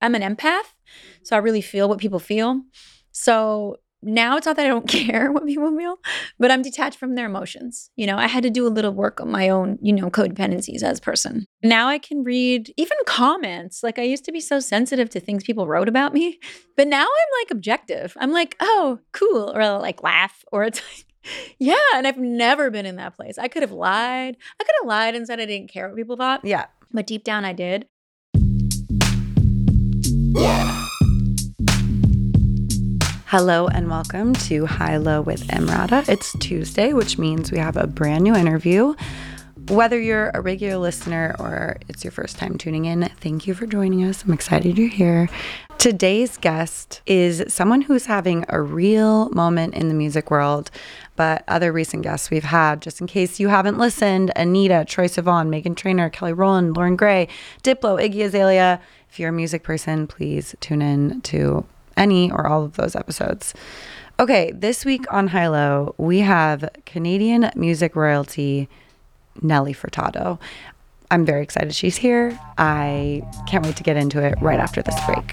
I'm an empath, so I really feel what people feel. So now it's not that I don't care what people feel, but I'm detached from their emotions. You know, I had to do a little work on my own, you know, codependencies as a person. Now I can read even comments. Like I used to be so sensitive to things people wrote about me, but now I'm like objective. I'm like, oh, cool, or I'll like laugh, or it's like, yeah. And I've never been in that place. I could have lied. I could have lied and said I didn't care what people thought. Yeah. But deep down, I did. Hello and welcome to High Low with Emrata. It's Tuesday, which means we have a brand new interview. Whether you're a regular listener or it's your first time tuning in, thank you for joining us. I'm excited you're here. Today's guest is someone who's having a real moment in the music world, but other recent guests we've had, just in case you haven't listened Anitta, Troye Sivan, Meghan Trainor, Kelly Rowland, Lauren Gray, Diplo, Iggy Azalea. If you're a music person, please tune in to any or all of those episodes. Okay, this week on High Low, we have Canadian music royalty Nelly Furtado. I'm very excited she's here. I can't wait to get into it right after this break.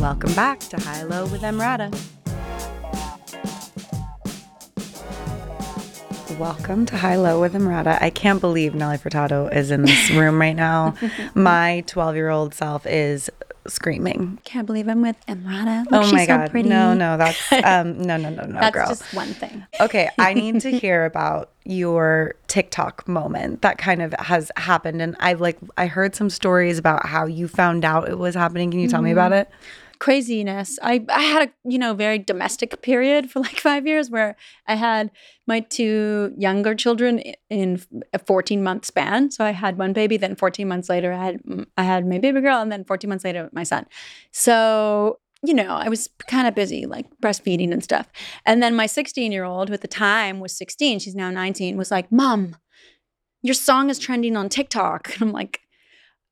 Welcome back to High Low with Emrata. Welcome to High Low with Emrata. I can't believe Nelly Furtado is in this room right now. My 12 year old self is screaming. Can't believe I'm with Emrata. Look, oh my so god! pretty. No, no, that's um, no, no, no, no, That's girl. just one thing. okay, I need to hear about your TikTok moment that kind of has happened, and I like I heard some stories about how you found out it was happening. Can you tell me about it? Craziness. I, I had a you know very domestic period for like five years where I had my two younger children in a 14 month span. So I had one baby, then 14 months later I had I had my baby girl, and then 14 months later my son. So you know I was kind of busy like breastfeeding and stuff. And then my 16 year old, who at the time was 16, she's now 19, was like, "Mom, your song is trending on TikTok." And I'm like.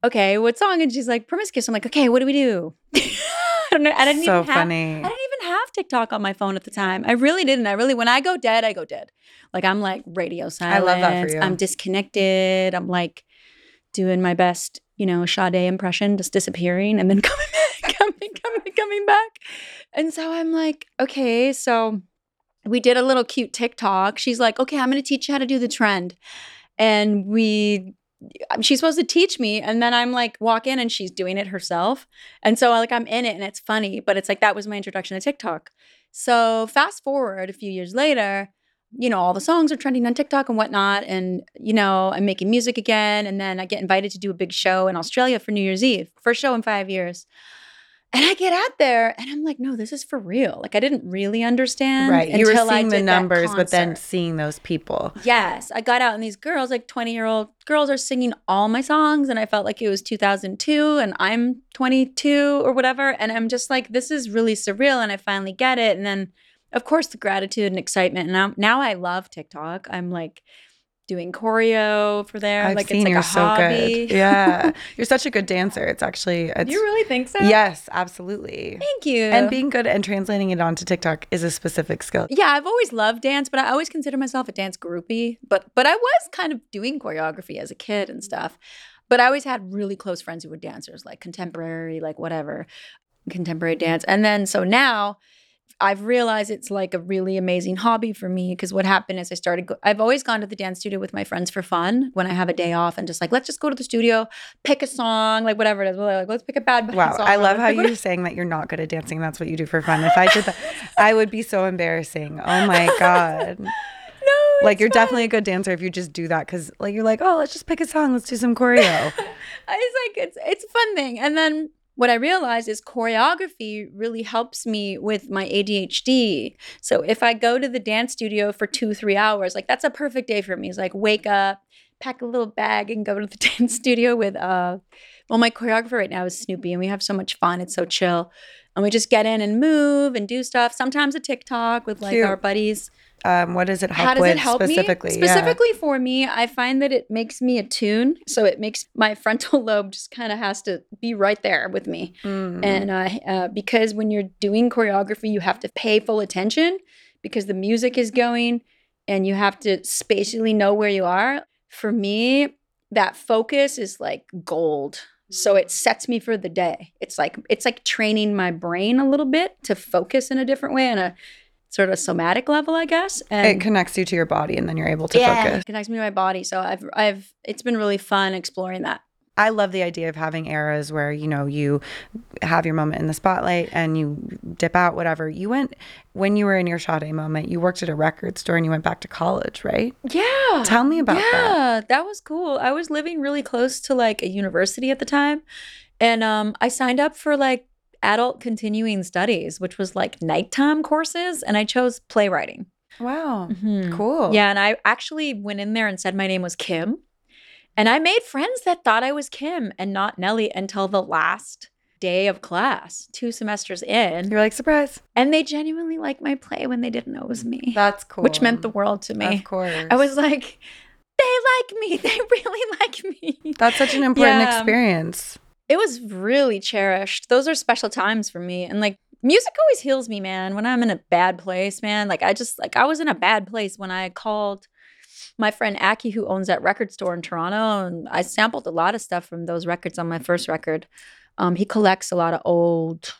Okay, what song? And she's like, promiscuous. I'm like, okay, what do we do? I don't know. I didn't so even have funny. I didn't even have TikTok on my phone at the time. I really didn't. I really, when I go dead, I go dead. Like I'm like radio silence. I love that for you. I'm disconnected. I'm like doing my best, you know, Sade impression, just disappearing and then coming back, coming, coming, coming back. And so I'm like, okay, so we did a little cute TikTok. She's like, okay, I'm going to teach you how to do the trend. And we she's supposed to teach me and then i'm like walk in and she's doing it herself. And so like i'm in it and it's funny but it's like that was my introduction to tiktok. So fast forward a few years later you know all the songs are trending on tiktok and whatnot and you know i'm making music again and then i get invited to do a big show in australia for new year's eve first show in five years and i get out there and i'm like no this is for real like i didn't really understand Right, you were seeing the numbers, but then seeing those people. Yes, I got out and these girls, like 20 year old girls, are singing all my songs. And I felt like it was 2002 and I'm 22 or whatever. And I'm just like, this is really surreal. And I finally get it. And then, of course, the gratitude and excitement. And now, now I love TikTok. I'm like doing choreo for there. I've like seen it's like you're so hobby. good. Yeah, you're such a good dancer. It's actually it's you really think so? yes, absolutely. Thank you. And being good and translating it onto TikTok is a specific skill. yeah, I've always loved dance, but I always consider myself a dance groupie. But but I was kind of doing choreography as a kid and stuff. But I always had really close friends who were dancers, like contemporary, like whatever, contemporary dance. And then so now I've realized it's like a really amazing hobby for me because what happened is I started, go- I've always gone to the dance studio with my friends for fun when I have a day off and just like, let's just go to the studio, pick a song, like whatever it is. Like, let's pick a bad Wow, song. I love how you're saying that you're not good at dancing. That's what you do for fun. If I did that, I would be so embarrassing. Oh my god. No, Like you're fine. definitely a good dancer if you just do that because like you're like, oh, let's just pick a song, let's do some choreo. it's like it's it's a fun thing. And then what I realized is choreography really helps me with my ADHD. So if I go to the dance studio for two, three hours, like that's a perfect day for me. It's like wake up, pack a little bag, and go to the dance studio with uh well, my choreographer right now is Snoopy, and we have so much fun. It's so chill. And we just get in and move and do stuff. Sometimes a TikTok with like Cute. our buddies. Um, what does it help How does with it help specifically? me? Yeah. Specifically for me, I find that it makes me attune. So it makes my frontal lobe just kind of has to be right there with me. Mm. And uh, uh, because when you're doing choreography, you have to pay full attention because the music is going and you have to spatially know where you are. For me, that focus is like gold. So it sets me for the day. It's like it's like training my brain a little bit to focus in a different way and a sort of somatic level, I guess. And it connects you to your body, and then you're able to focus. yeah, focus. it connects me to my body. So I've I've it's been really fun exploring that. I love the idea of having eras where you know you have your moment in the spotlight and you dip out, whatever. You went when you were in your Sade moment. You worked at a record store and you went back to college, right? Yeah. Tell me about yeah, that. Yeah, that. was cool. I was living really close to like a university at the time. And um, I signed up for like adult continuing studies, which was like nighttime courses. And I chose playwriting. Wow, Mhm. cool. Yeah. And I actually went in there and said my name was Kim. And I made friends that thought I was Kim and not Nelly until the last day of class, two semesters in. you're like surprise. And they genuinely liked my play when they didn't know it was me, That's cool. which meant the world to me. Of course, I was like, they like me. They really like me. That's such an important Yeah. experience. It was really cherished. Those are special times for me. And like music always heals me, man. When I'm in a bad place, man. Like I just like I was in a bad place when I called my friend Aki, who owns that record store in Toronto, and I sampled a lot of stuff from those records on my first record. Um, he collects a lot of old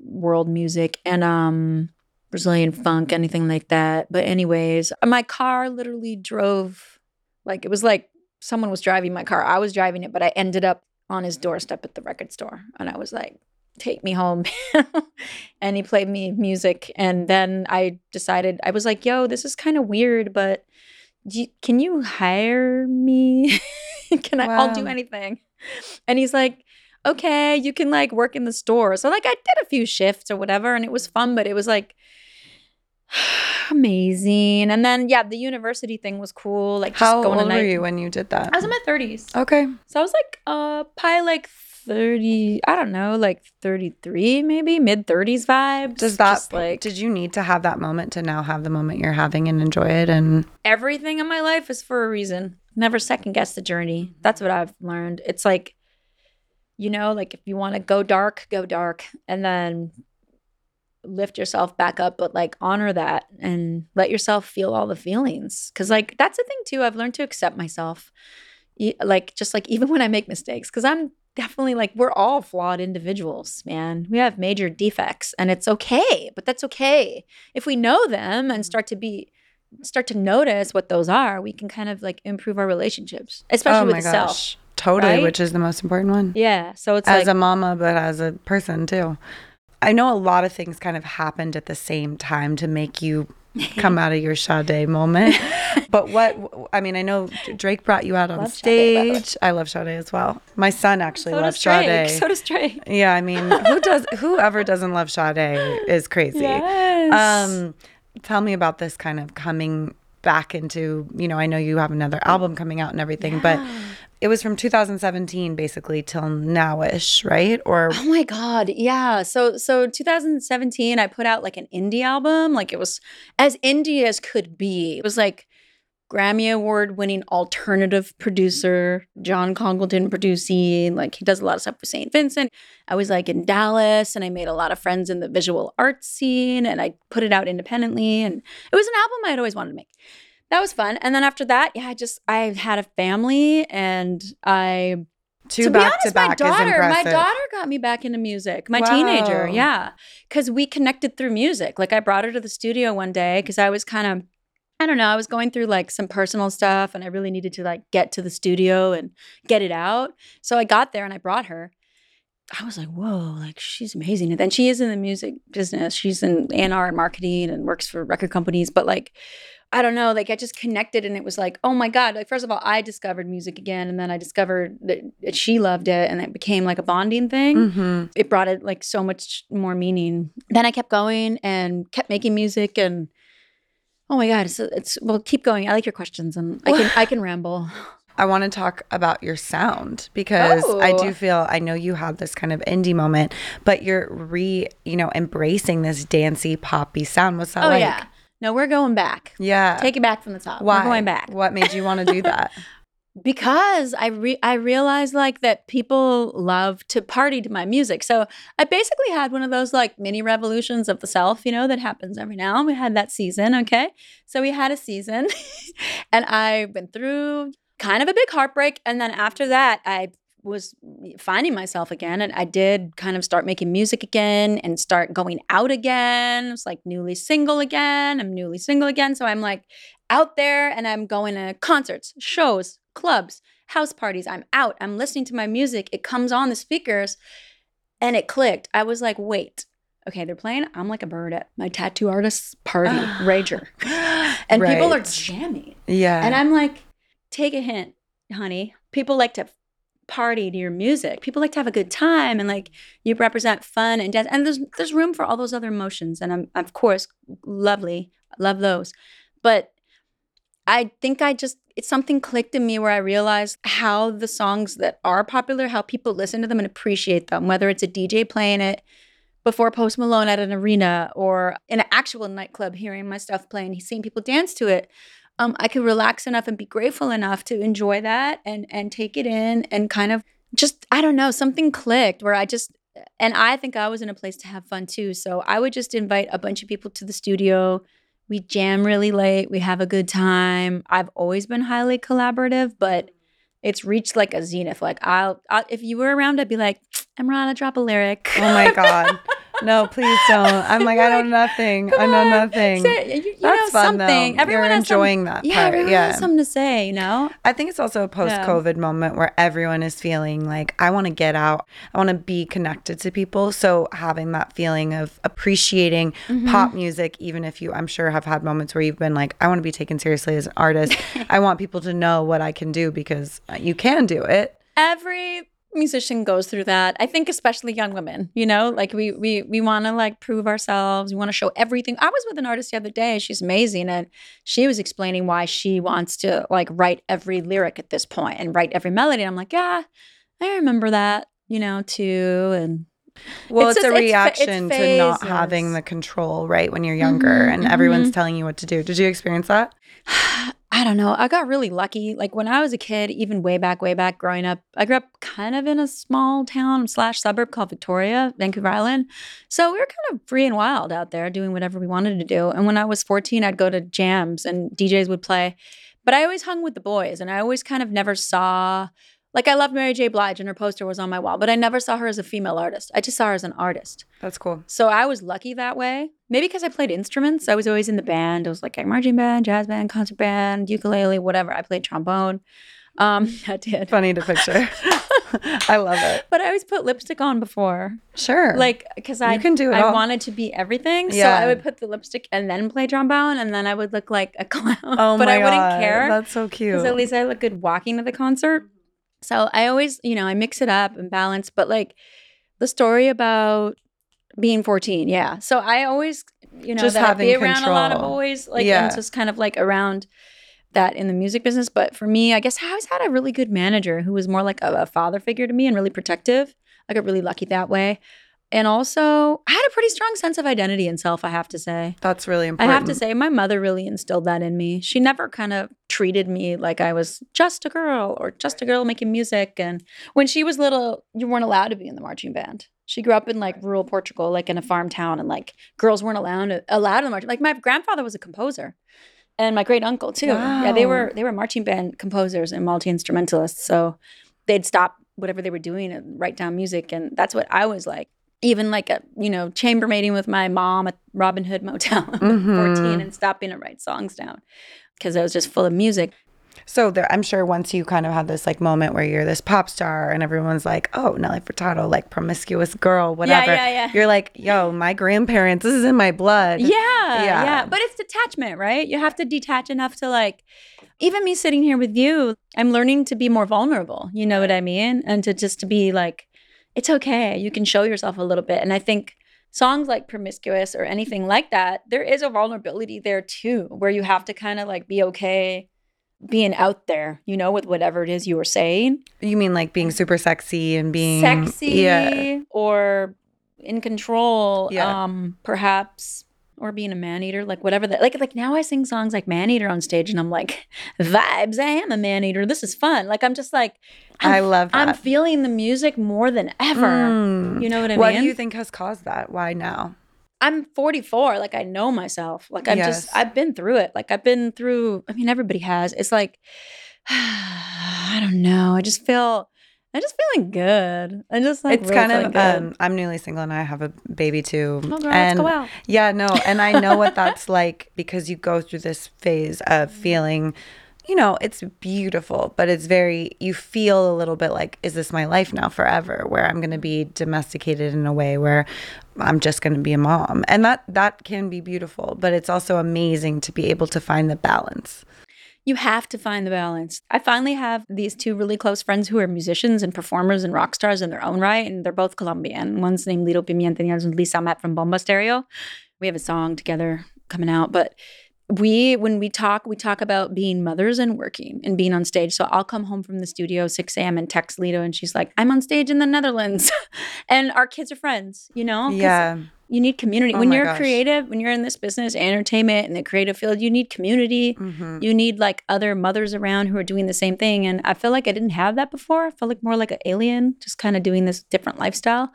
world music and um Brazilian funk, anything like that. But anyways, my car literally drove like it was like someone was driving my car. I was driving it, but I ended up on his doorstep at the record store. And I was like, take me home. and he played me music. And then I decided, I was like, yo, this is kind of weird, but you- can you hire me? can I? I'll do anything. And he's like, okay, you can like work in the store. So like I did a few shifts or whatever, and it was fun, but it was like amazing. And then yeah, the university thing was cool. Like just How going old were night. you when you did that? I was in my thirties. okay. So I was like uh probably like 30, I don't know, like 33 maybe, mid 30s vibe Does that Just, like did you need to have that moment to now have the moment you're having and enjoy it and everything in my life is for a reason. Never second guess the journey. That's what I've learned. It's like you know, like if you want to go dark, go dark and then lift yourself back up but like honor that and let yourself feel all the feelings cuz like that's the thing too. I've learned to accept myself. Like just like even when I make mistakes cuz I'm definitely like we're all flawed individuals, man. We have major defects and it's okay, but that's okay. If we know them and mm-hmm. start to be start to notice what those are, we can kind of like improve our relationships, especially oh with gosh. self. Totally, right? which is the most important one. Yeah. So it's as like a mama, but as a person too. I know a lot of things kind of happened at the same time to make you come out of your Sade moment. but what I mean, I know Drake brought you out on Love Sade, stage. I love Sade as well. My son actually so loves does Sade. So does Drake. yeah, I mean, who does whoever doesn't love Sade is crazy. Yes. Um, tell me about this kind of coming back into, you know, I know you have another album coming out and everything, but it was from 2017 basically till nowish, right? Or Oh my god, yeah. So so 2017 I put out like an indie album, like it was as indie as could be. It was like Grammy award winning alternative producer, John Congleton producing, like he does a lot of stuff with St. Vincent. I was like in Dallas and I made a lot of friends in the visual arts scene and I put it out independently and it was an album I had always wanted to make. That was fun. And then after that, yeah, I just I had a family and I two to back be honest, my daughter, my daughter got me back into music. My teenager, yeah, because we connected through music. Like I brought her to the studio one day because I was kind of, I don't know, I was going through like some personal stuff, and I really needed to like get to the studio and get it out. So I got there and I brought her, I was like, whoa, like she's amazing. And then she is in the music business. She's in A&R and marketing and works for record companies. But like, I don't know, like I just connected and it was like, oh my God. Like, first of all, I discovered music again. And then I discovered that she loved it and it became like a bonding thing. Mm-hmm. It brought it like so much more meaning. Then I kept going and kept making music and oh my God. It's, it's well, keep going. I like your questions and I can, I can ramble. I want to talk about your sound because I Oh. do feel I know you had this kind of indie moment, but you're re, you know, embracing this dancey poppy sound. What's that Oh like? yeah. No, we're going back. Yeah. Take it back from the top. Why? We're going back. What made you want to do that? because I re- I realized like that people love to party to my music. So I basically had one of those like mini revolutions of the self, you know, that happens every now and we had that season, okay? So we had a season and I went through kind of a big heartbreak and then after that I was finding myself again and I did kind of start making music again and start going out again. It's like newly single again. I'm newly single again. So I'm like out there and I'm going to concerts, shows, clubs, house parties. I'm out. I'm listening to my music. It comes on the speakers and it clicked. I was like, wait. Okay, they're playing. I'm like a bird at my tattoo artist's party, Rager. And people are jamming. Yeah. And I'm like, take a hint, honey. People like to party to your music. People like to have a good time and like you represent fun and dance. And there's there's room for all those other emotions. And I'm of course lovely. Love those. But I think I just it's something clicked in me where I realized how the songs that are popular, how people listen to them and appreciate them, whether it's a DJ playing it before Post Malone at an arena or in an actual nightclub hearing my stuff playing, seeing people dance to it um, I could relax enough and be grateful enough to enjoy that and and take it in and kind of just I don't know something clicked where I just and I think I was in a place to have fun too. So I would just invite a bunch of people to the studio. We jam really late. We have a good time. I've always been highly collaborative, but it's reached like a zenith. Like I'll, I'll if you were around, I'd be like, Emrata, drop a lyric. oh my God. No, please don't. I'm like, I know nothing. I know nothing. You, you That's know fun, though. something. Everyone You're has some- enjoying that Yeah, part, everyone yeah. has something to say. You know. I think it's also a post COVID moment where everyone is feeling like, I want to get out. I want to be connected to people. So having that feeling of appreciating Mm-hmm. pop music, even if you, I'm sure, have had moments where you've been like, I want to be taken seriously as an artist. I want people to know what I can do because uh, you can do it. every musician goes through that i think especially young women you know like we we we want to like prove ourselves we want to show everything i was with an artist the other day she's amazing and she was explaining why she wants to like write every lyric at this point and write every melody and i'm like yeah i remember that you know too and Well, It's it's, a just- it's it's reaction to not having the control, right? When you're younger Mhm, and everyone's mhm. telling you what to do. Did you experience that? I don't know. I got really lucky. Like when I was a kid, even way back, way back growing up, I grew up kind of in a small town slash suburb called Victoria, Vancouver Island. So we were kind of free and wild out there doing whatever we wanted to do. And when I was 14, I'd go to jams and DJs would play. But I always hung with the boys and I always kind of never saw, like I loved Mary J. Blige and her poster was on my wall, but I never saw her as a female artist. I just saw her as an artist. That's cool. So I was lucky that way. Maybe because I played instruments. I was always in the band. I was like a marching band, jazz band, concert band, ukulele, whatever. I played trombone. Um, I did. Funny to picture. I love it. But I always put lipstick on before, Sure. like because I You can do it I all. wanted to be everything. yeah. So I would put the lipstick and then play trombone, and then I would look like a clown. oh but my I wouldn't God, care That's so cute. because at least I look good walking to the concert. So I always, you know, I mix it up and balance. But like the story about being 14, yeah. So I always, you know, Just that I'd be having around a lot of boys, like, Yeah. and just kind of like around that in the music business. But for me, I guess I always had a really good manager who was more like a, a father figure to me and really protective. I got really lucky that way. And also, I had a pretty strong sense of identity and self, I have to say. That's really important. I have to say, my mother really instilled that in me. She never kind of treated me like I was just a girl or just a girl making music. And when she was little, you weren't allowed to be in the marching band. She grew up in like rural Portugal, like in a farm town, and like girls weren't allowed allowed in the marching. Like my grandfather was a composer, and my great uncle too. Yeah, they were they were marching band composers and multi instrumentalists. So they'd stop whatever they were doing and write down music, and that's what I was like. Even like a you know chambermaiding with my mom at Robin Hood Motel at Mhm. 14 and stopping to write songs down because I was just full of music. So there, I'm sure once you kind of have this like moment where you're this pop star and everyone's like, oh, Nelly Furtado, like promiscuous girl, whatever. yeah, yeah. You're like, yo, my grandparents, this is in my blood. Yeah, Yeah. yeah, But it's detachment, right? You have to detach enough to like, even me sitting here with you, I'm learning to be more vulnerable. You know what I mean? And to just to be like, it's okay. You can show yourself a little bit. And I think songs like Promiscuous or anything like that, there is a vulnerability there too, where you have to kind of like be okay being out there, you know, with whatever it is you were saying. You mean like being super sexy and being Sexy Yeah. or in control, Yeah. um, perhaps. Or being a man eater, like whatever that like like now I sing songs like man eater on stage and I'm like, vibes, I am a man eater. This is fun. Like I'm just like I I'm, love that. I'm feeling the music more than ever. Mm. You know what I what mean? What do you think has caused that? Why now? I'm 44. Like I know myself. Like I'm Yes. just I've been through it. Like I've been through. I mean, everybody has. It's like I don't know. I just feel. I'm just feeling good. I just like it's really kind of good. um I'm newly single and I have a baby too. Oh, girl, and let's go out. yeah, no, and I know what that's like because you go through this phase of Mm-hmm. feeling you know, it's beautiful, but it's very you feel a little bit like is this my life now forever where I'm going to be domesticated in a way where I'm just going to be a mom. And that that can be beautiful, but it's also amazing to be able to find the balance. You have to find the balance. I finally have these two really close friends who are musicians and performers and rock stars in their own right, and they're both Colombian. One's named Lido Pimienta, and the other's Li Saumet from Bomba Stereo. We have a song together coming out, but we when we talk we talk about being mothers and working and being on stage so i'll come home from the studio 6 a.m and text Lido and she's like i'm on stage in the netherlands and our kids are friends you know Yeah. You need community Oh when you're gosh. creative when you're in this business entertainment in the creative field you need community Mhm. you need like other mothers around who are doing the same thing and i feel like i didn't have that before i felt like more like an alien just kind of doing this different lifestyle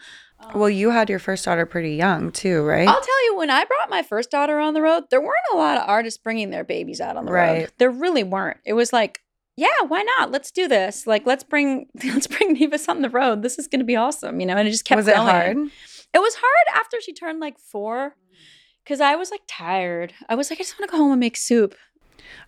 Well, you had your first daughter pretty young too, right? I'll tell you, when I brought my first daughter on the road, there weren't a lot of artists bringing their babies out on the Right. road. There really weren't. It was like, yeah, why not? Let's do this. Like, let's bring let's bring Nevis on the road. This is going to be awesome, you know. And it just kept was it going. hard? It was hard after she turned like four, because I was like tired. I was like, I just want to go home and make soup.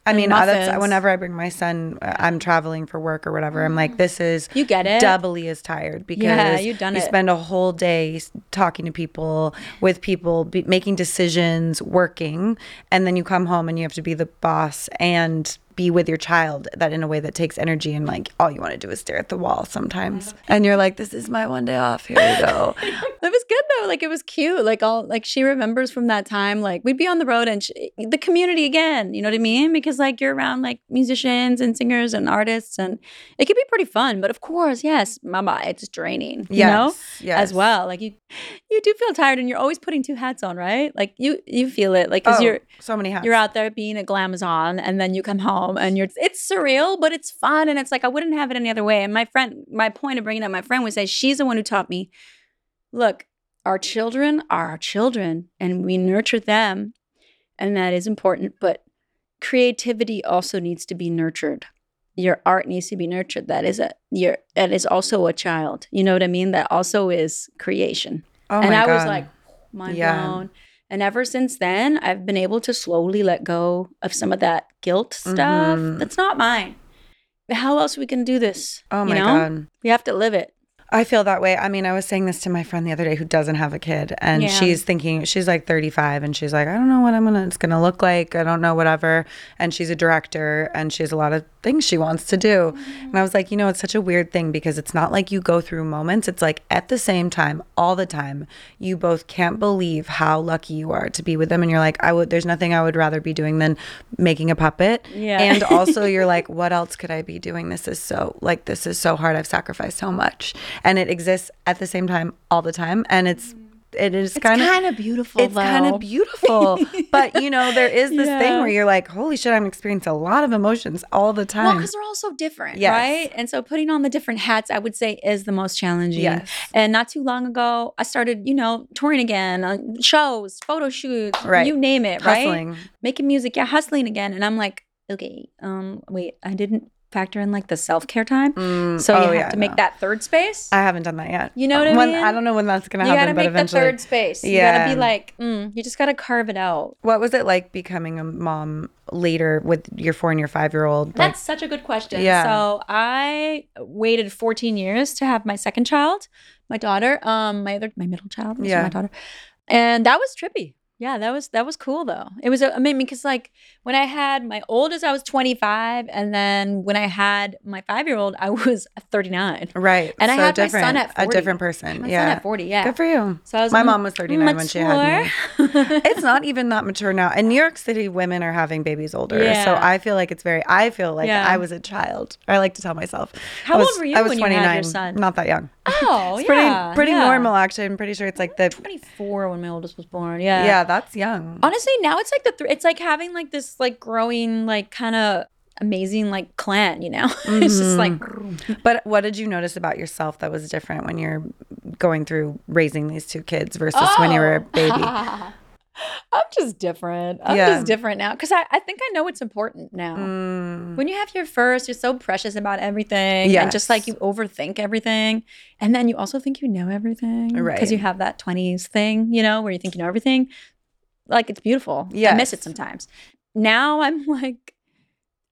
I mean, whenever I bring my son, uh, I'm traveling for work or whatever. I'm like, this is You get it? doubly as tired because Yeah, you've done you it. spend a whole day talking to people, with people, be, making decisions, working, and then you come home and you have to be the boss and be with your child. That in a way that takes energy and like all you want to do is stare at the wall sometimes. And you're like, this is my one day off. Here we go. It was good though. Like it was cute. Like all like she remembers from that time. Like we'd be on the road and she, the community again. You know what I mean? Because like you're around like musicians and singers and artists, and it could be pretty fun. But of course, yes, mama, it's draining. You know, Yes, yes. as well. Like you, you do feel tired, and you're always putting two hats on, right? Like you, you feel it. Like because Oh, you're so many hats. you're out there being a glamazon and then you come home and you're it's surreal but it's fun and it's like i wouldn't have it any other way. And my friend my point of bringing up my friend was say she's the one who taught me look our children are our children and we nurture them and that is important but creativity also needs to be nurtured. Your art needs to be nurtured. That is a your that is also a child. You know what i mean? That also is creation. Oh and I was like, mind Yeah. blown. And ever since then, I've been able to slowly let go of some of that guilt stuff. Mhm. That's not mine. How else we can do this? oh my you know? God. We have to live it. I feel that way. I mean, I was saying this to my friend the other day who doesn't have a kid, and Yeah. she's thinking she's like 35, and she's like, I don't know what I'm gonna it's gonna look like. I don't know whatever. And she's a director, and she has a lot of things she wants to do. And I was like, you know, it's such a weird thing because it's not like you go through moments. It's like at the same time, all the time, you both can't believe how lucky you are to be with them, and you're like, I would. There's nothing I would rather be doing than making a puppet. Yeah. And also, you're like, what else could I be doing? This is so like this is so hard. I've sacrificed so much, and it exists at the same time all the time, and it's it is kind of kind of beautiful. it's kind of beautiful. but you know, there is this thing where you're like, holy shit, I'm experiencing a lot of emotions all the time. Well, because they're all so different, Yes. right? And so putting on the different hats, I would say, is the most challenging. Yes. And not too long ago, I started, you know, touring again, uh, shows, photo shoots, Right. you name it, right? Making music, yeah, hustling again. And I'm like, okay, um, wait, I didn't factor in like the self care time. Mm, So you oh, have yeah, to make no. that third space. I haven't done that yet. You know what I When- mean? I don't know when that's gonna you happen, You gotta make the third space. You Yeah. gotta be like, mm, you just gotta carve it out. What was it like becoming a mom later with your four and your five year old? Like, That's such a good question. Yeah. So I waited 14 years to have my second child, my daughter, um, my other, my middle child, Yeah. my daughter, and that was trippy. Yeah, that was that was cool though. It was I mean because like when I had my oldest, I was 25, and then when I had my five year old, I was 39. right. And I so had my son different, at a different person. My yeah. son at 40, yeah. Good for you. So I was My mom was 39 when she had me. It's not even that mature now. In New York City, women are having babies older. So I feel like it's very, I feel like Yeah. I was a child. I like to tell myself. How was, old were you I was when you 29. had your son? Not that young. Oh, It's pretty, yeah, pretty yeah. normal, actually. I'm pretty sure it's like the, 24 when my oldest was born. Yeah. yeah, that's young. Honestly, now it's like the th- it's like having like this like growing like kind of amazing like clan, you know? it's just like mm-hmm. But what did you notice about yourself that was different when you're going through raising these two kids versus when you were a baby? I'm just different. I'm Yeah. just different now because I, I think I know what's important now. Mm, When you have your first, you're so precious about everything. And just like you overthink everything. And then you also think you know everything. Right. Because you have that 20s thing, you know, where you think you know everything. Like it's beautiful. I miss it sometimes. Now I'm like,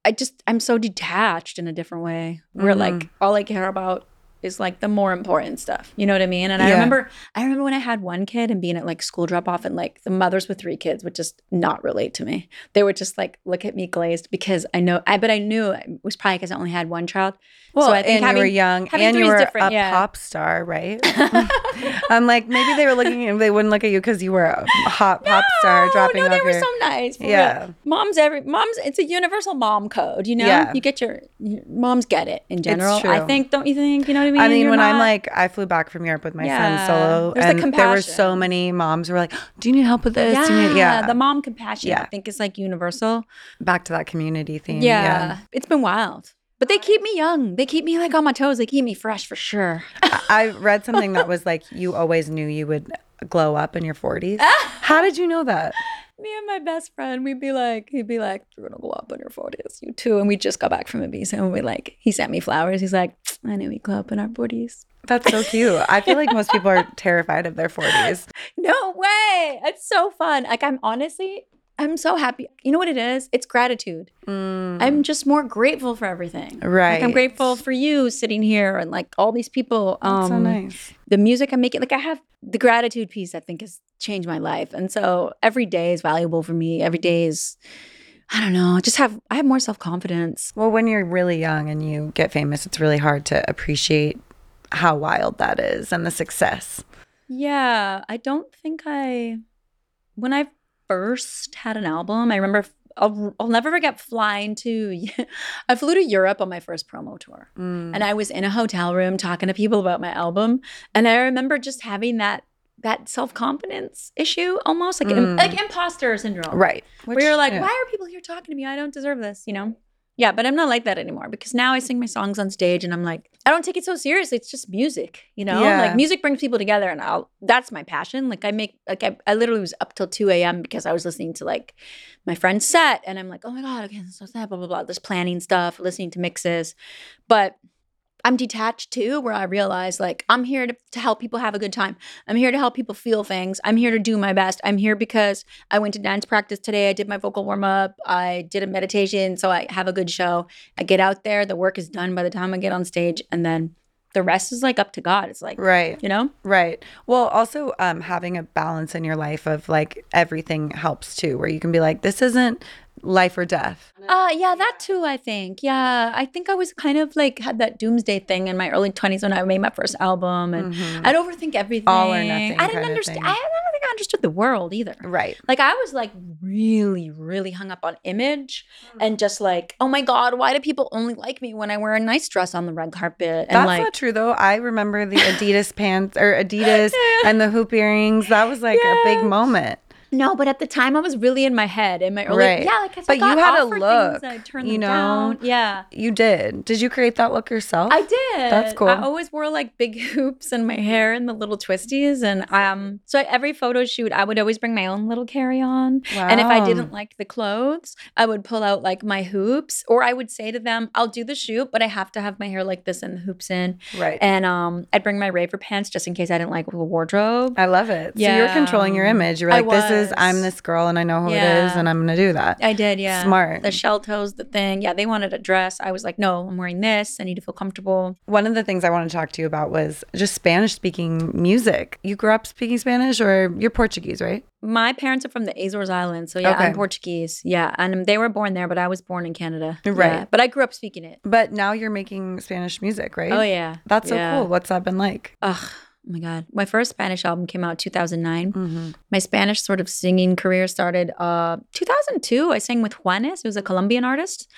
I just, I'm so detached in a different way where Mhm. like all I care about is like the more important stuff. You know what I mean? And I remember, I remember when I had one kid and being at like school drop off and like the mothers with three kids would just not relate to me. They would just like look at me glazed because I know, I, but I knew it was probably because I only had one child. Well, so I think and you were having- young, having and you were a yeah. pop star, right? I'm like, maybe they were looking, at they wouldn't look at you because you were a hot pop star No, dropping no, they were your. so nice. Yeah. real. moms every moms. It's a universal mom code. You know, Yeah. you get your, your moms get it in general. I think, don't you think? You know I mean? I mean, when I'm like, I flew back from Europe with my Yeah. son solo, There's the and there were so many moms who were like, "Do you need help with this?" Yeah, need-" yeah. the mom compassion. I Yeah. think is like universal. back to that community theme. Yeah. yeah. It's been wild. But they keep me young. They keep me like on my toes. They keep me fresh for sure. I I read something that was like, you always knew you would glow up in your 40s. How did you know that? me and my best friend, we'd be like, he'd be like, You're gonna go up in your forties, you too. And we just got back from Ibiza and we like he sent me flowers. He's like, I knew we'd glow up in our forties. That's so cute. I feel like most people are terrified of their 40s. No way. It's so fun. Like I'm honestly I'm so happy. You know what it is? It's gratitude. I'm just more grateful for everything. Like I'm Mm. Grateful for you sitting here and like all these people. Um, That's so nice. the music I'm making, like I have the gratitude piece, I think has changed my life. And so every day is valuable for me. Every day is, I don't know, just have, I have more self confidence. Well, when you're really young and you get famous, it's really hard to appreciate how wild that is and the success. Yeah. I don't think I, when I first had an album, I remember. I'll, I'll never forget flying to. I flew to Europe on my first promo tour, Mm. and I was in a hotel room talking to people about my album, and I remember just having that that self confidence issue, almost like Mm. like imposter syndrome, Right. where you're like, yeah. why are people here talking to me? I don't deserve this, you know? Yeah, but I'm not like that anymore because now I sing my songs on stage and I'm like, I don't take it so seriously. It's just music, you know? Yeah. Like music brings people together and I'll that's my passion. Like I make like I, I literally was up till 2 a.m. because I was listening to like my friend's set and I'm like, oh my God, okay, so sad, blah, blah, blah. This planning stuff, listening to mixes. But I'm detached too, where I realize like I'm here to, to help people have a good time. I'm here to help people feel things. I'm here to do my best. I'm here because I went to dance practice today. I did my vocal warm up. I did a meditation. So I have a good show. I get out there. The work is done by the time I get on stage. And then the rest is like up to God. It's like, Right. you know? Right. Well, also um, having a balance in your life of like everything helps too, where you can be like, this isn't life or death. Uh yeah, that too, I think. Yeah. I think I was kind of like had that doomsday thing in my early 20s when I made my first album and Mhm. I'd overthink everything. All or nothing I didn't understand. I understood the world either. Right. Like I was like really, really hung up on image and just like, oh my God, why do people only like me when I wear a nice dress on the red carpet? And That's like not true though. I remember the Adidas pants or Adidas and the hoop earrings. That was like a big moment. No, but at the time I was really in my head in my early Right. yeah, like But I got you had a look, I turned you them know? down. Yeah. You did. Did you create that look yourself? I did. That's cool. I always wore like big hoops in my hair and the little twisties, and um, so every photo shoot, I would always bring my own little carry on. And if I didn't like the clothes, I would pull out like my hoops, or I would say to them, "I'll do the shoot, but I have to have my hair like this and the hoops in." right. And um, I'd bring my raver pants just in case I didn't like the wardrobe. I love it. So you're controlling your image. You're like, this is I'm this girl and I know who it is and I'm gonna do that. I did, yeah. Smart. The shell toes, the thing. Yeah, they wanted a dress. I was like, no, I'm wearing this. I need to feel comfortable. One of the things I want to talk to you about was just Spanish speaking music. You grew up speaking Spanish or you're Portuguese, right? My parents are from the Azores Islands, so yeah, Okay. I'm Portuguese. Yeah, and they were born there, but I was born in Canada. Right. Yeah, but I grew up speaking it. But now you're making Spanish music, right? Oh yeah, That's so Yeah. cool. What's that been like? Ugh, oh my god, my first Spanish album came out 2009. Mm-hmm. My Spanish sort of singing career started uh 2002. I sang with Juanes, who's a Colombian artist.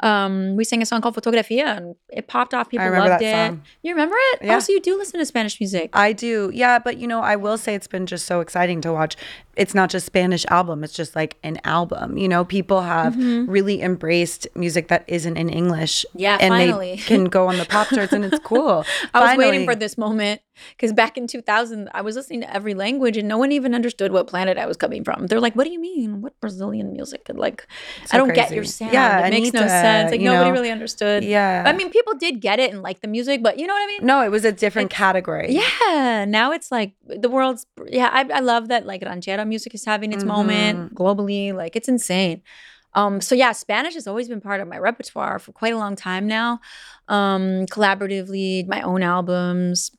Um, we sang a song called Fotografia, and it popped off. People loved it. song. You remember it? Yeah. Oh, so you do listen to Spanish music? I do. Yeah, but you know, I will say it's been just so exciting to watch. It's not just Spanish album, it's just like an album. You know, people have really embraced music that isn't in English. Mm-hmm. Yeah, and finally. they can go on the pop charts and it's cool. I was waiting for this moment because back in 2000, I was listening to every language and no one even understood what planet I was coming from. They're like, "What do you mean? What Brazilian music?" And like, So I don't get your sound. Yeah, it makes no sense. Like nobody know. really understood. Yeah. I mean, people did get it and like the music, but you know what I mean? No, it was a different category. Yeah, now it's like the world's. Yeah, I, I love that like ranchera music is having its Mm-hmm. moment globally. Like it's insane. Um, so yeah, Spanish has always been part of my repertoire for quite a long time now. Um, collaboratively, my own albums.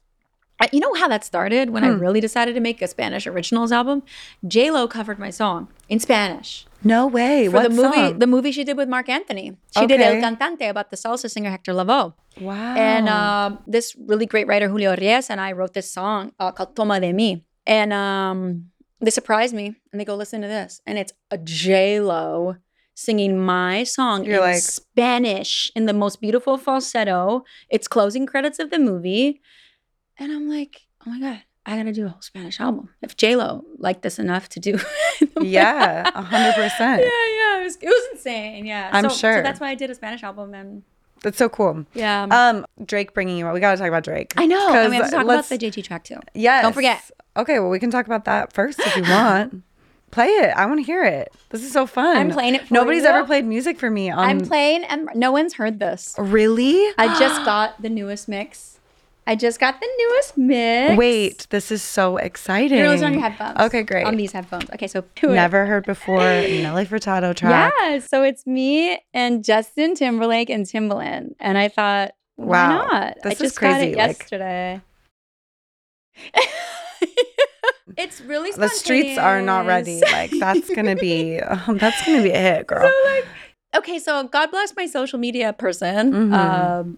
I- You know how that started when I Hmm. really decided to make a Spanish originals album? J Lo covered my song in Spanish No way. for what the movie. song? The movie she did with Marc Anthony. She did El Cantante about the salsa singer Hector Lavoe. wow. And um, this really great writer, Julio Reyes, and I wrote this song uh, called Toma de Mi. And um, they surprise me and they go, listen to this. And it's a J-Lo singing my song You're in like- Spanish in the most beautiful falsetto. It's closing credits of the movie. And I'm like, oh my God, I got to do a whole Spanish album. If J-Lo liked this enough to do. yeah, a hundred Yeah, percent. yeah. It was, it was insane. Yeah. I'm so, sure. So that's why I did a Spanish album. And That's so cool. yeah. Um, Drake bringing you up. We got to talk about Drake. I know. And we have to talk about the JT track too. Yes. Don't forget. Okay, well, we can talk about that first if you want. Play it. I want to hear it. This is so fun. I'm playing it for Nobody's you. ever played music for me on. I'm playing, and no one's heard this. really? I just got the newest mix. I just got the newest mix. Wait, this is so exciting. You're on your headphones. Okay, great. On these headphones. Okay, so. Never heard before Nelly Furtado track. Yeah, so it's me and Justin Timberlake and Timbaland, and I thought, Wow, why not? I this is just got crazy, it like- yesterday. it's really The streets are not ready. Like that's gonna be um, that's gonna be a hit, girl. So like, okay, so God bless my social media person, Mhm. um,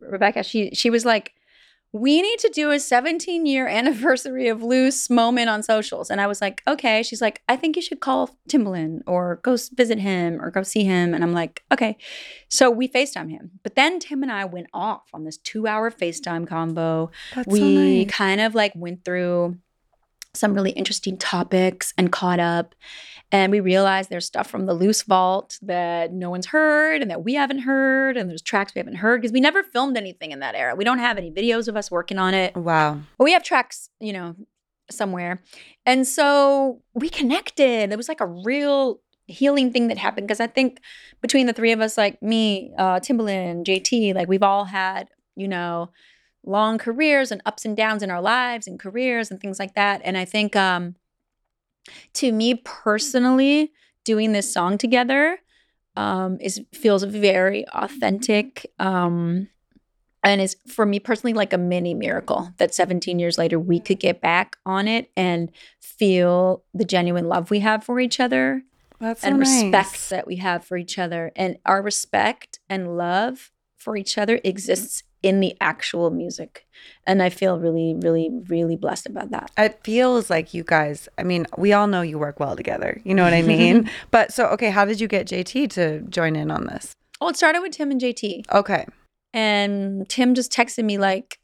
Rebecca. She she was like, we need to do a 17 year anniversary of Loose moment on socials, and I was like, okay. She's like, I think you should call Timbaland or go visit him or go see him, and I'm like, okay. So we Facetime him, but then Tim and I went off on this two hour Facetime combo That's we so nice. kind of like went through some really interesting topics and caught up and we realized there's stuff from the loose vault that no one's heard and that we haven't heard and there's tracks we haven't heard because we never filmed anything in that era. We don't have any videos of us working on it. Wow. but we have tracks you know somewhere. And so we connected. It was like a real healing thing that happened because i think between the three of us like me uh timbaland jt like we've all had you know long careers and ups and downs in our lives and careers and things like that. And i think um to me personally doing this song together um is feels very authentic um and is for me personally like a mini miracle that 17 years later we could get back on it and feel the genuine love we have for each other That's so and nice. respect that we have for each other and our respect and love for each other exists in the actual music and i feel really really really blessed about that It feels like you guys, I mean, we all know you work well together. You know what I mean? but so, okay, how did you get JT to join in on this? well it started with tim and jt Okay. and tim just texted me like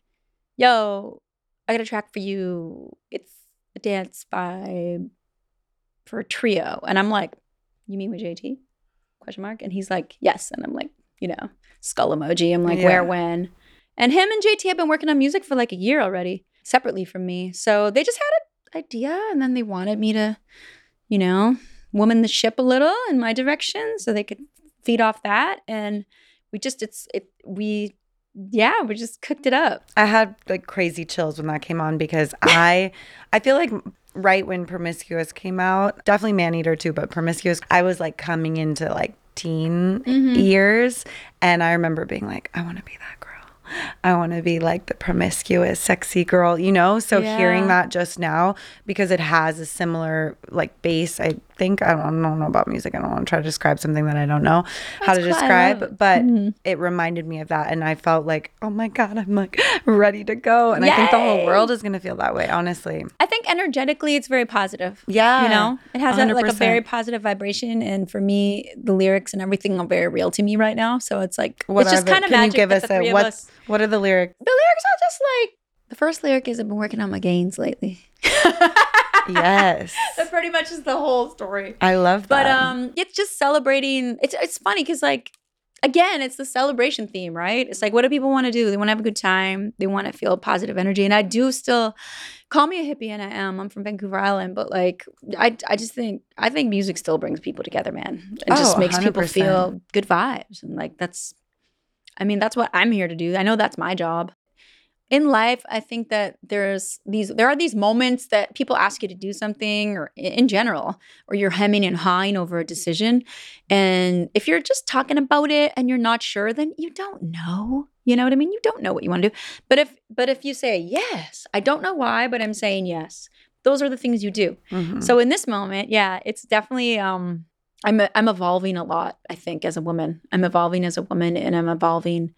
yo i got a track for you it's a dance vibe for a trio. And I'm like, you mean with JT? Question mark. And he's like, yes. And I'm like, you know, skull emoji. I'm like, Yeah. where, when? And him and JT have been working on music for like a year already, separately from me. So they just had an idea and then they wanted me to, you know, woman the ship a little in my direction so they could feed off that. And we just, it's, it, we, yeah, we just cooked it up. I had like crazy chills when that came on because I I feel like right when Promiscuous came out, definitely Man Eater too, but Promiscuous, I was like coming into like teen mm-hmm. years and I remember being like, I want to be that girl. I want to be like the promiscuous, sexy girl, you know? So hearing that just now, because it has a similar like base, I think, I don't, I don't know about music. I don't want to try to describe something that I don't know how to That's cool. I describe, but Mhm. it reminded me of that. And I felt like, oh my God, I'm like ready to go. And I think the whole world is going to feel that way, honestly. I think energetically it's very positive. Yeah. You know, it has like a very positive vibration. And for me, the lyrics and everything are very real to me right now. So it's like, What it's just kind of can magic. you give us a three of what? us- What are the lyrics? The lyrics are just like, the first lyric is I've been working on my gains lately. Yes, that pretty much is the whole story. I love that. But um, it's just celebrating. It's it's funny because like again, it's the celebration theme, right? It's like what do people want to do? They want to have a good time. They want to feel positive energy, and I do still call me a hippie, and I am. I'm from Vancouver Island, but like I I just think I think music still brings people together, man, and just Oh, makes people 100%. feel good vibes, and like that's. I mean, that's what I'm here to do. I know that's my job in life i think that there's these there are these moments that people ask you to do something or in general or you're hemming and hawing over a decision. And if you're just talking about it and you're not sure then you don't know. You know what i mean? You don't know what you want to do. But if but if you say yes i don't know why but i'm saying yes. Those are the things you do. Mhm. so in this moment, yeah, it's definitely um I'm I'm evolving a lot, I think, as a woman. I'm evolving as a woman and I'm evolving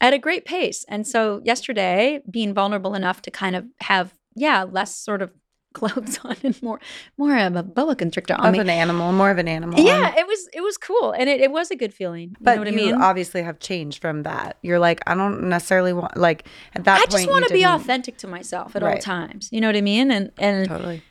at a great pace. And so yesterday, being vulnerable enough to kind of have, yeah, less sort of clothes on and more more of a boa constrictor on of me. an animal, more of an animal. Yeah, it was it was cool. And it, it was a good feeling. You But know what you I mean? obviously have changed from that. You're like, I don't necessarily want like at that I just want to be authentic to myself at all times. You know what I mean? And and Totally.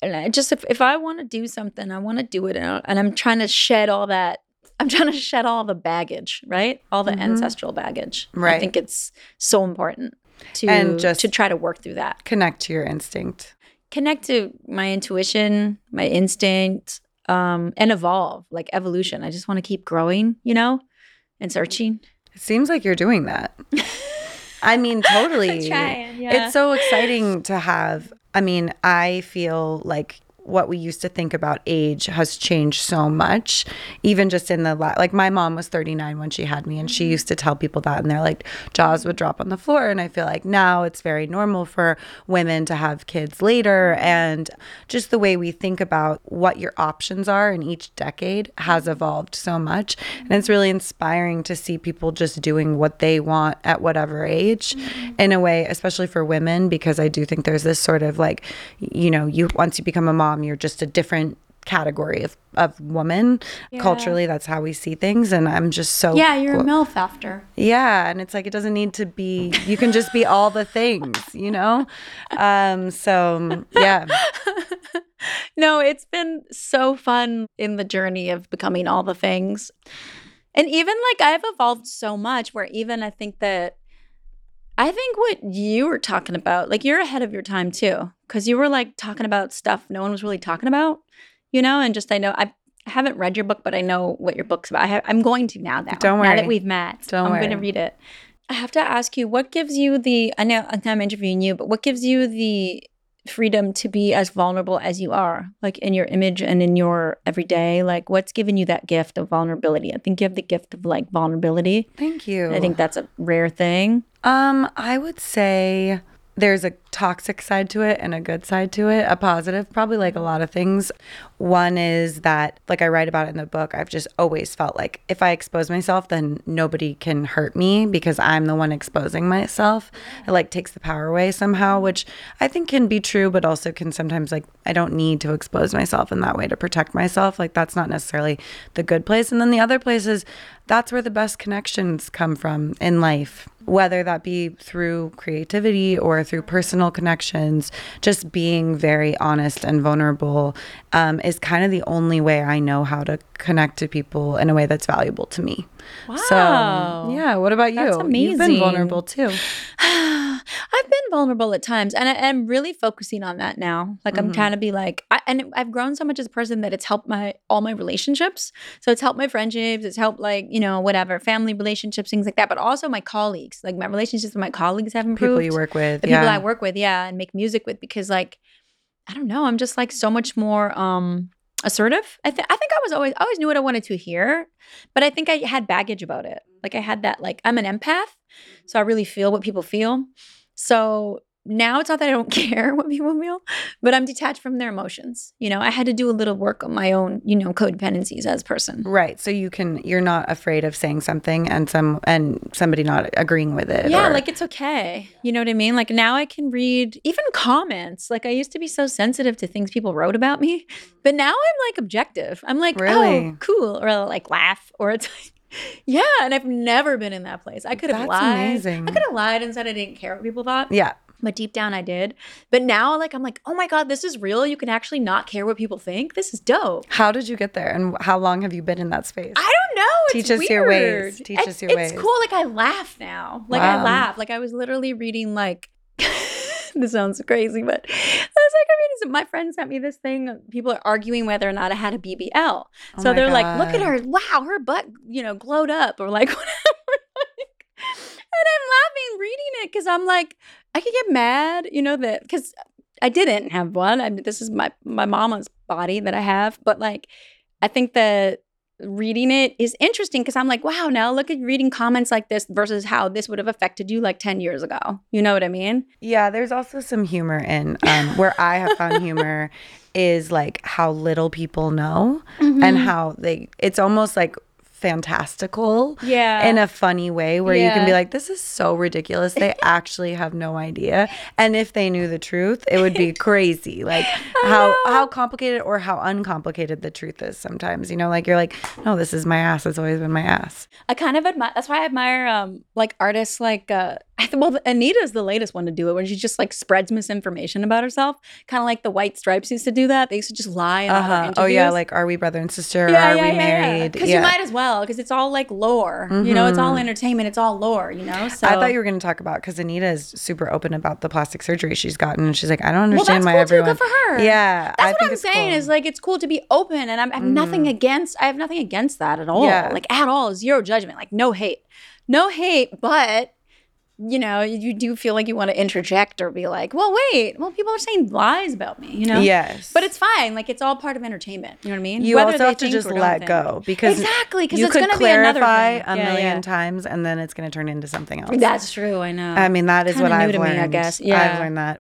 and I just if, if I want to do something, I want to do it, and, I- and I'm trying to shed all that. I'm trying to shed all the baggage, right? All the Mhm. ancestral baggage. Right. I think it's so important to And just- to try to work through that. Connect to your instinct. Connect to my intuition, my instinct, um, and evolve, like evolution. I just want to keep growing, you know, and searching. It seems like you're doing that. I mean, totally. Trying, yeah. It's so exciting to have. I mean, I feel like what we used to think about age has changed so much even just in the la- like my mom was 39 when she had me and she mm-hmm. used to tell people that and they're like jaws would drop on the floor and i feel like now it's very normal for women to have kids later mm-hmm. and just the way we think about what your options are in each decade has mm-hmm. evolved so much and it's really inspiring to see people just doing what they want at whatever age in a way especially for women because i do think there's this sort of like you know you once you become a mom you're just a different category of, of woman culturally. That's how we see things. And i'm just so yeah, you're a gl- milf after. yeah and it's like it doesn't need to be you can just be all the things you know? Um so yeah. No, it's been so fun in the journey of becoming all the things. And even like I've evolved so much where even I think that I think what you were talking about, like you're ahead of your time too, because you were like talking about stuff no one was really talking about, you know, and just I know I haven't read your book, but I know what your book's about. I have, I'm going to now. Now, Don't Now worry. that we've met, Don't I'm going to read it. I have to ask you, what gives you the? I know I'm interviewing you, but what gives you the freedom to be as vulnerable as you are, like in your image and in your everyday? Like, what's given you that gift of vulnerability? I think you have the gift of like vulnerability. thank you I think that's a rare thing. Um, I would say there's a toxic side to it and a good side to it, a positive, probably like a lot of things. One is that, like I write about in the book, I've just always felt like if I expose myself, then nobody can hurt me because I'm the one exposing myself. It like takes the power away somehow, which I think can be true, but also can sometimes like I don't need to expose myself in that way to protect myself. Like that's not necessarily the good place. And then the other place is that's where the best connections come from in life, whether that be through creativity or through personal connections. Just being very honest and vulnerable um, is kind of the only way I know how to connect to people in a way that's valuable to me. Wow. So, yeah. What about you? That's You've been vulnerable too. I've been vulnerable at times, and I, am really focusing on that now. Like I'm Mhm. trying to be like, I, and I've grown so much as a person that it's helped my all my relationships. So it's helped my friendships. It's helped like you know whatever family relationships, things like that. But also my colleagues, like my relationships with my colleagues have improved. People you work with. the yeah. people I work with, yeah, and make music with because like I don't know, I'm just like so much more um assertive. I think I think I was always I always knew what I wanted to hear, but I think I had baggage about it. Like I had that like I'm an empath, so I really feel what people feel. So now it's not that I don't care what people feel, but I'm detached from their emotions. You know, I had to do a little work on my own, you know, codependencies as a person. Right. So you can you're not afraid of saying something and some and somebody not agreeing with it. Yeah, or- like it's okay. You know what I mean? Like now I can read even comments. Like I used to be so sensitive to things people wrote about me, but now I'm like objective. I'm like, oh, Really? oh, cool, or I'll, like laugh, or it's like, yeah. And I've never been in that place. I could have lied. amazing. I could have lied and said I didn't care what people thought, yeah. But deep down I did. But now, like I'm like, oh my god, this is real. You can actually not care what people think. This is dope. How did you get there and how long have you been in that space? I don't know. It's Teach us your ways. Teach it's, us your it's ways. It's cool. Like I laugh now. Like I laugh. Like I was literally reading like. this sounds crazy, but I was like, I mean. My friend sent me this thing. People are arguing whether or not I had a BBL. Oh so they're like, look at her. Wow, her butt, you know, glowed up or like whatever. and I'm laughing reading it because I'm like, I could get mad, you know, that because I didn't have one. I mean, this is my my mama's body that I have, but like, I think that reading it is interesting because I'm like, wow, now look at reading comments like this versus how this would have affected you like 10 years ago. You know what I mean? Yeah, there's also some humor in um, where I have found humor is like how little people know Mm-hmm. and how they it's almost like fantastical Yeah. in a funny way where you can be like this is so ridiculous. They actually have no idea. And if they knew the truth it would be crazy. Like how how complicated or how uncomplicated the truth is sometimes you know like you're like no this is my ass. It's always been my ass. I kind of admire. That's why I admire um like artists like uh I th- well Anitta's the latest one to do it when she just like spreads misinformation about herself, kind of like the White Stripes used to do that. They used to just lie uh-huh. oh yeah like are we brother and sister are we married Because you might as well, because it's all like lore. You know, it's all entertainment. It's all lore. You know. So Mm-hmm. I thought you were going to talk about because Anitta is super open about the plastic surgery she's gotten, and she's like, I don't Well, understand that's why cool everyone. too. Good for her. Yeah, That's I what I'm saying. cool. Mm-hmm. Is like it's cool to be open, and I'm, I have nothing against. I have nothing against that at all. Yeah. Like at all, zero judgment. Like no hate, no hate. But you know, you do feel like you want to interject or be like, well, wait, well, people are saying lies about me. You know. yes, But it's fine. Like it's all part of entertainment. You know what I mean? you Whether also have to just let think. go because exactly because you it's could to be another clarify a Yeah, million yeah. times, and then it's going to turn into something else. That's true. I know. I mean, that is Kinda what I've to me, learned. I guess. Yeah. I've learned that.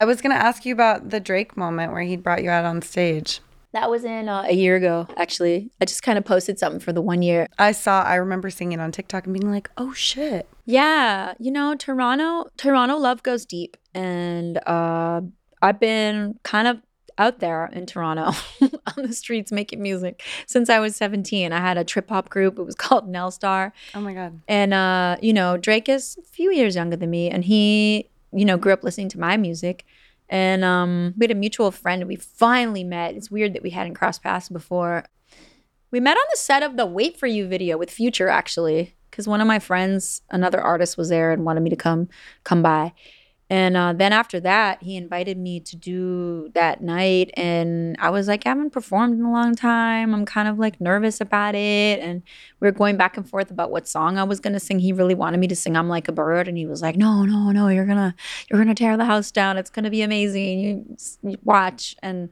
I was going to ask you about the Drake moment where he brought you out on stage. That was in uh, a year ago. Actually, I just kind of posted something for the one year. I saw. I remember seeing it on TikTok and being like, "Oh shit!" Yeah, you know, Toronto, Toronto love goes deep, and uh, I've been kind of out there in Toronto on the streets making music since I was 17. I had a trip hop group. It was called Nelstar, Oh my god. and uh, you know, Drake is a few years younger than me, and he, you know, grew up listening to my music. And um, we had a mutual friend, we finally met. It's weird that we hadn't crossed paths before. We met on the set of the "Wait for You" video with Future, actually, because one of my friends, another artist, was there and wanted me to come come by. And uh, then after that, he invited me to do that night, and I was like, I haven't performed in a long time. I'm kind of like nervous about it, and we were going back and forth about what song I was gonna sing. He really wanted me to sing "I'm Like a Bird," and he was like, No, no, no, you're gonna you're gonna tear the house down. It's gonna be amazing. You, you watch, and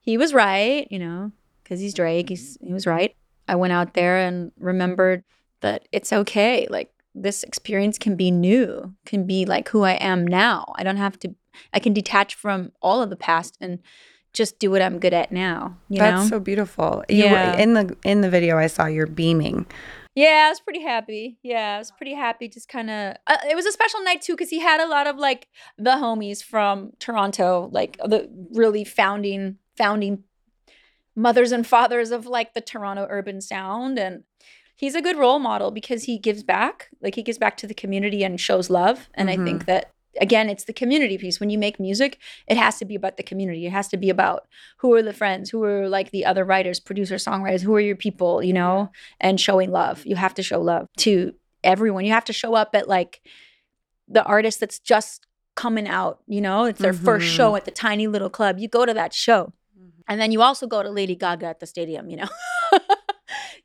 he was right, you know, because he's Drake. He's he was right. I went out there and remembered that it's okay. Like this experience can be new, can be like who I am now. I don't have to. I can detach from all of the past and just do what I'm good at now. You That's know. so beautiful. You, Yeah. In the in the video, I saw you're beaming. Yeah, I was pretty happy. Yeah, I was pretty happy. Just kind of, uh, it was a special night too because he had a lot of like the homies from Toronto, like the really founding founding mothers and fathers of like the Toronto urban sound, and he's a good role model because he gives back. Like he gives back to the community and shows love. And I think that again, it's the community piece. When you make music, it has to be about the community. It has to be about who are the friends, who are like the other writers, producers, songwriters, who are your people, you know, and showing love. You have to show love to everyone. You have to show up at like the artist that's just coming out, you know, it's their first Mhm. show at the tiny little club. You go to that show. And then you also go to Lady Gaga at the stadium, you know.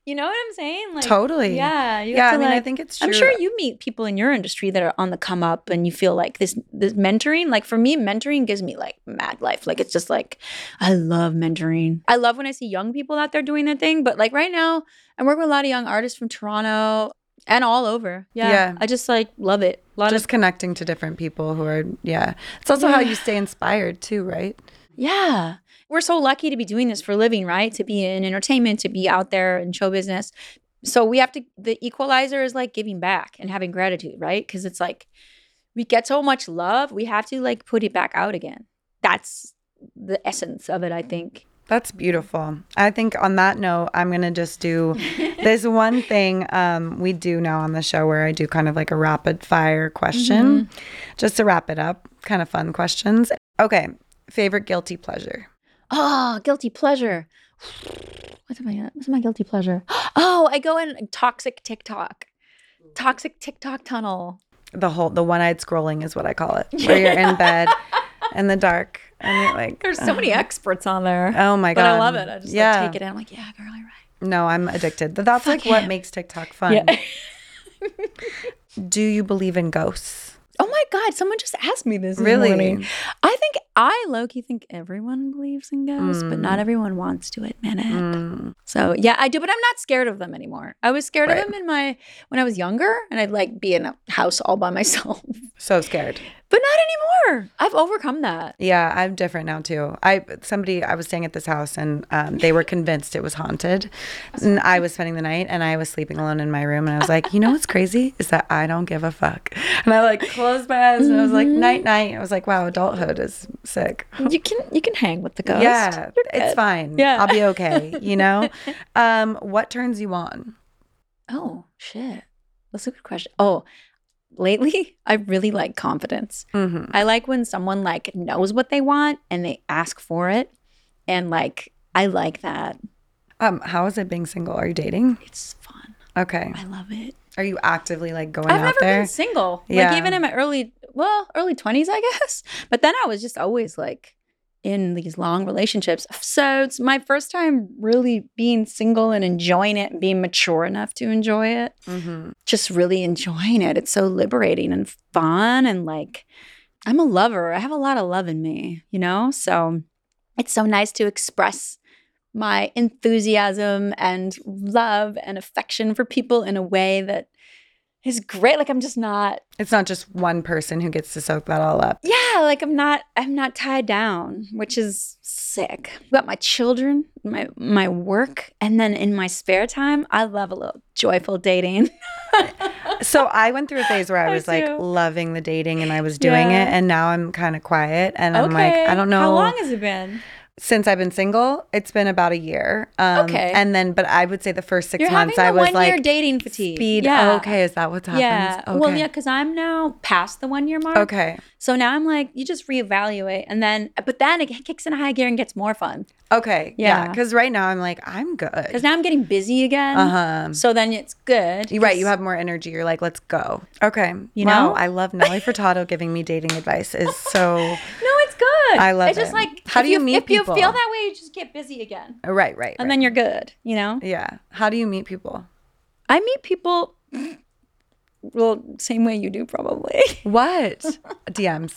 you know what I'm saying? Like totally. Yeah. You Yeah, I mean, I think it's true. I'm sure you meet people in your industry that are on the come up and you feel like this this mentoring, like for me, mentoring gives me like mad life. Like it's just like I love mentoring. I love when I see young people out there doing their thing. But like right now, I work with a lot of young artists from Toronto and all over. Yeah. Yeah. I just like love it. A lot just of connecting to different people who are yeah. It's also how you stay inspired too, right? Yeah. We're so lucky to be doing this for a living, right? To be in entertainment, to be out there in show business. So we have to, the equalizer is like giving back and having gratitude, right? Because it's like we get so much love, we have to like put it back out again. That's the essence of it, I think. That's beautiful. I think on that note, I'm gonna just do this one thing um, we do now on the show where I do kind of like a rapid fire question, just to wrap it up. Kind of fun questions. Okay, favorite guilty pleasure. Oh, guilty pleasure. What's my what's my guilty pleasure? Oh, I go in toxic TikTok. Toxic TikTok tunnel. The whole the one eyed scrolling is what I call it, where you're in bed in the dark and you're like, There's so many uh, experts on there. Oh my god! but I love it. I just yeah. like take it in. I'm like, yeah, girl, you're right. No, I'm addicted. But that's like Fuck what makes TikTok fun. Yeah. Do you believe in ghosts? Oh my god, someone just asked me this. Really? morning. I think I low key think everyone believes in ghosts, but not everyone wants to admit it. Mm, So yeah, I do, but I'm not scared of them anymore. I was scared Right. of them in my when I was younger, and I'd like be in a house all by myself. so scared. but not anymore. I've overcome that. Yeah, I'm different now too. I somebody I was staying at this house and um, they were convinced it was haunted, and I was spending the night and I was sleeping alone in my room and I was like, you know what's crazy is that I don't give a fuck, and I like closed my eyes and I was like, night night. I was like, wow, adulthood is sick. You can you can hang with the ghost. Yeah, it's fine. Yeah. I'll be okay. You know, um, what turns you on? Oh shit, that's a good question. Oh, lately I really like confidence. hmm I like when someone like knows what they want and they ask for it, and like I like that. Um, how is it being single? Are you dating? It's fun. Okay. I love it. Are you actively like going out there? I've out never there? been single. Yeah. Like even in my early, well, early twenties, I guess. But then I was just always like in these long relationships. So it's my first time really being single and enjoying it and being mature enough to enjoy it. hmm Just really enjoying it. It's so liberating and fun and like I'm a lover. I have a lot of love in me, you know? So it's so nice to express my enthusiasm and love and affection for people in a way that is great. Like I'm just not It's not just one person who gets to soak that all up. yeah, like I'm not I'm not tied down, which is sick. I've got my children, my my work, and then in my spare time, I love a little joyful dating. So I went through a phase where I I was like loving the dating and I was doing Yeah. it and now I'm kind of quiet and I'm like I don't know How long has it been? Since I've been single it's been about a year um Okay. and then but I would say the first 6 You're months I was one year like dating fatigue. speed Yeah. oh, okay is that what's happened Yeah. okay. Well, yeah, because I'm now past the one year mark. okay So now I'm like, you just reevaluate, and then, but then it kicks in a high gear and gets more fun okay yeah Yeah. cuz right now I'm like I'm good because now I'm getting busy again. uh-huh So then it's good. You're right. You have more energy. You're like, let's go. Okay. You know? I love Nelly Furtado giving me dating advice. Is so No, it's good. I love it. It's just like How do you meet If you feel that way, you just get busy again, right, right. and right. then you're good. You know. yeah. How do you meet people? I meet people. Well, same way you do, probably. What DMs?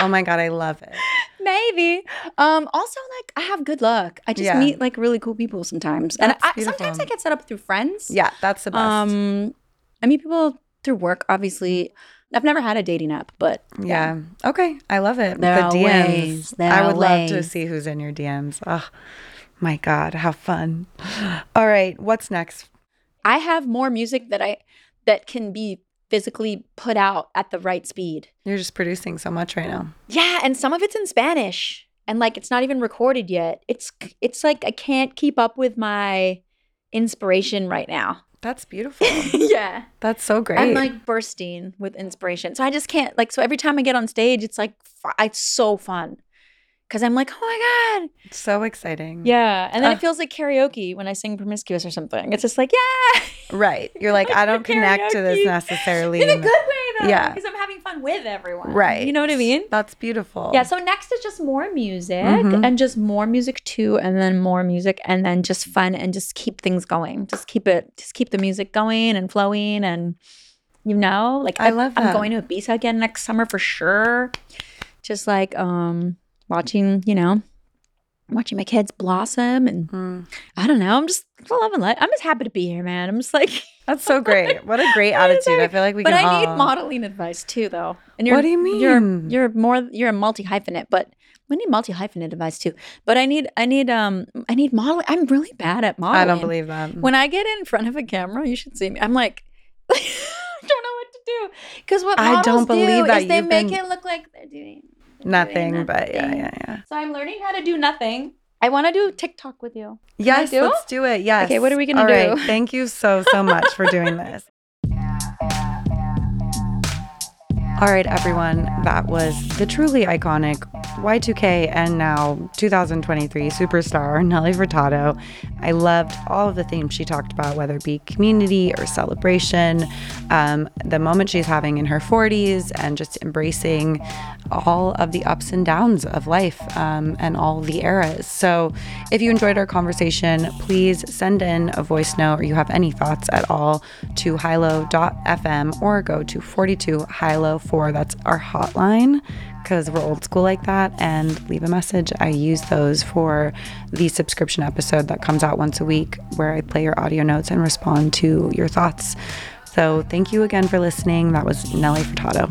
Oh my god, I love it. Maybe. Um. Also, like I have good luck. I just Yeah. meet like really cool people sometimes, and I, sometimes I get set up through friends. Yeah, that's the best. Um. I meet people through work. Obviously, I've never had a dating app, but yeah. Okay, I love it. There the are DMs. ways. There I would love to see who's in your DMs. Oh my god, how fun. All right, what's next? I have more music that I that can be physically put out at the right speed. You're just producing so much right now. Yeah, and some of it's in Spanish and like it's not even recorded yet. It's it's like I can't keep up with my inspiration right now. That's beautiful. yeah. That's so great. I'm like bursting with inspiration. So I just can't like so every time I get on stage it's like it's so fun. Cuz I'm like, "Oh my god." so exciting. Yeah. And then Uh. it feels like karaoke when I sing promiscuous or something. It's just like, "Yeah." Right. You're like, I don't connect to this necessarily. In a good way Yeah. because I'm having fun with everyone. Right. You know what I mean? That's beautiful. Yeah, so next is just more music Mhm. and just more music too, and then more music and then just fun and just keep things going. Just keep it, just keep the music going and flowing and you know, like I love I'm going to Ibiza again next summer for sure. Just like um watching, you know, watching my kids blossom and Mm. I don't know. I'm just loving life. I'm just happy to be here, man. I'm just like That's so great. What a great attitude. I feel like we but can I need all- modeling advice too, though. And What do you You're mean? you're more you're a multi hyphenate, but we need multi hyphenate advice too. But I need I need um I need modeling. I'm really bad at modeling. I don't believe that. when I get in front of a camera. You should see me. I'm like. I don't know what to do because what I don't believe do that is they you've make been- it look like they're doing Nothing, but yeah, yeah, yeah. So I'm learning how to do nothing. I want to do TikTok with you. I Yes, do? let's do it. Yes. Okay, what are we gonna All right. do? Thank you so, so much for doing this. All right, everyone. That was the truly iconic Y2K and now 2023 superstar Nelly Furtado. I loved all of the themes she talked about, whether it be community or celebration, um, the moment she's having in her 40s, and just embracing all of the ups and downs of life um, and all the eras. So, if you enjoyed our conversation, please send in a voice note or you have any thoughts at all to hilo.fm or go to 42 hilo 4. That's our hotline because we're old school like that and leave a message. I use those for the subscription episode that comes out once a week where I play your audio notes and respond to your thoughts. So, thank you again for listening. That was Nelly Furtado.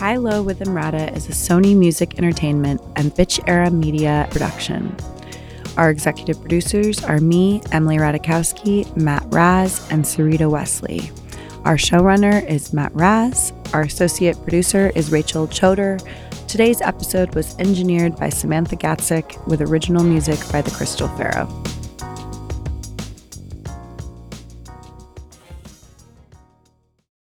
High Low with Emrata is a Sony Music Entertainment and Bitch Era Media production. Our executive producers are me, Emily Ratajkowski, Matt Raz, and Sarita Wesley. Our showrunner is Matt Raz. Our associate producer is Rachel Choder. Today's episode was engineered by Samantha Gatzik with original music by the Crystal Pharaoh.